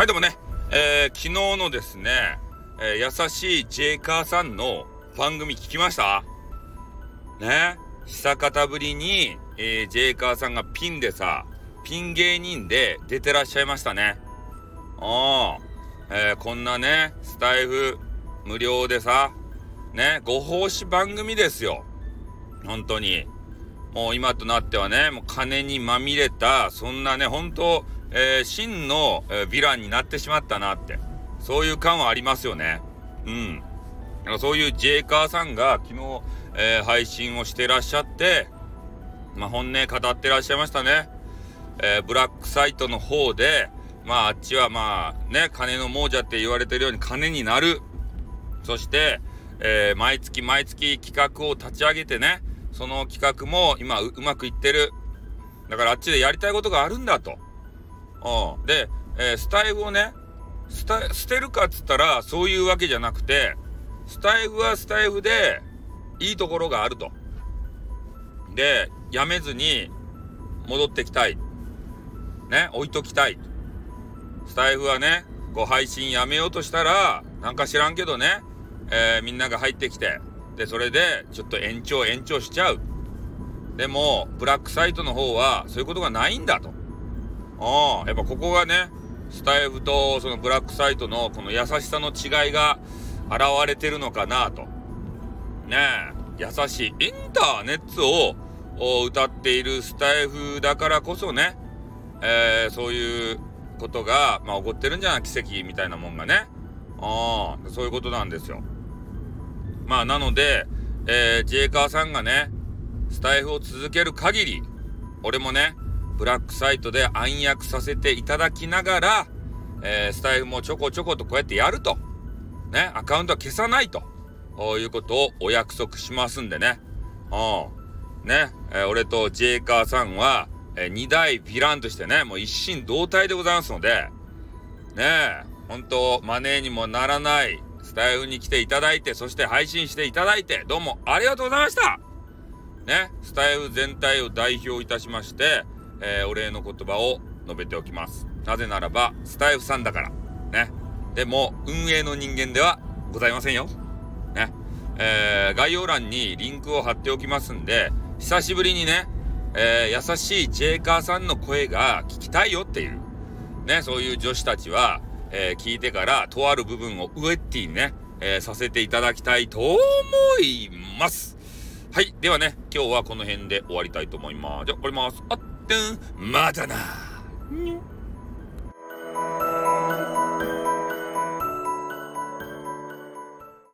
はい、どうもね、えー、昨日のですね、えー、優しいジェイカーさんの番組聞きました？ね？久方ぶりに、えー、ジェイカーさんがピンでさ、ピン芸人で出てらっしゃいましたね。ああ、えー、こんなね、スタイフ無料でさ、ね、ご奉仕番組ですよ。本当に。もう今となってはね、もう金にまみれた、そんなね、本当えー、真の、えー、ヴィランになってしまったなって、そういう感はありますよね。うん。そういうジェイカーさんが昨日、えー、配信をしてらっしゃって、まあ、本音語ってらっしゃいましたね。えー、ブラックサイトの方で、まあ、あっちはまあ、ね、金の亡者って言われてるように金になる。そして、えー、毎月毎月企画を立ち上げてね、その企画も今うまくいってる。だからあっちでやりたいことがあるんだと。うん。で、えー、スタイフをね、捨てるかっつったらそういうわけじゃなくて、スタイフはスタイフでいいところがあると。で、やめずに戻ってきたい。ね、置いときたい。スタイフはね、こう配信やめようとしたら、なんか知らんけどね、えー、みんなが入ってきて、で、それでちょっと延長延長しちゃう。でも、ブラックサイトの方はそういうことがないんだと。ああ、やっぱここがね、スタイフとそのブラックサイトのこの優しさの違いが現れてるのかなと。ねえ、優しいインターネットを歌っているスタイフだからこそね、えー、そういうことが、まあ、起こってるんじゃない？奇跡みたいなもんがね。ああ、そういうことなんですよ。まあ、なので、えー、ジェイカーさんがね、スタイフを続ける限り、俺もね、ブラックサイトで暗躍させていただきながら、えー、スタイフもちょこちょことこうやってやると。ね、アカウントは消さないと。いうことをお約束しますんでね。うん。ね、えー、俺とジェイカーさんは、えー、二大ヴィランとしてね、もう一心同体でございますので、ねえ、本当マネーにもならないスタイフに来ていただいて、そして配信していただいて、どうもありがとうございましたね、スタイフ全体を代表いたしまして、えー、お礼の言葉を述べておきます。なぜならば、スタイフさんだから。ね。でも、運営の人間ではございませんよ。ね。えー、概要欄にリンクを貼っておきますんで、久しぶりにね、えー、優しいジェイカーさんの声が聞きたいよっていう、ね、そういう女子たちは、えー、聞いてから、とある部分をウエッティにね、えー、させていただきたいと思います。はい。ではね、今日はこの辺で終わりたいと思います。じゃあ、終わります。あっまだな。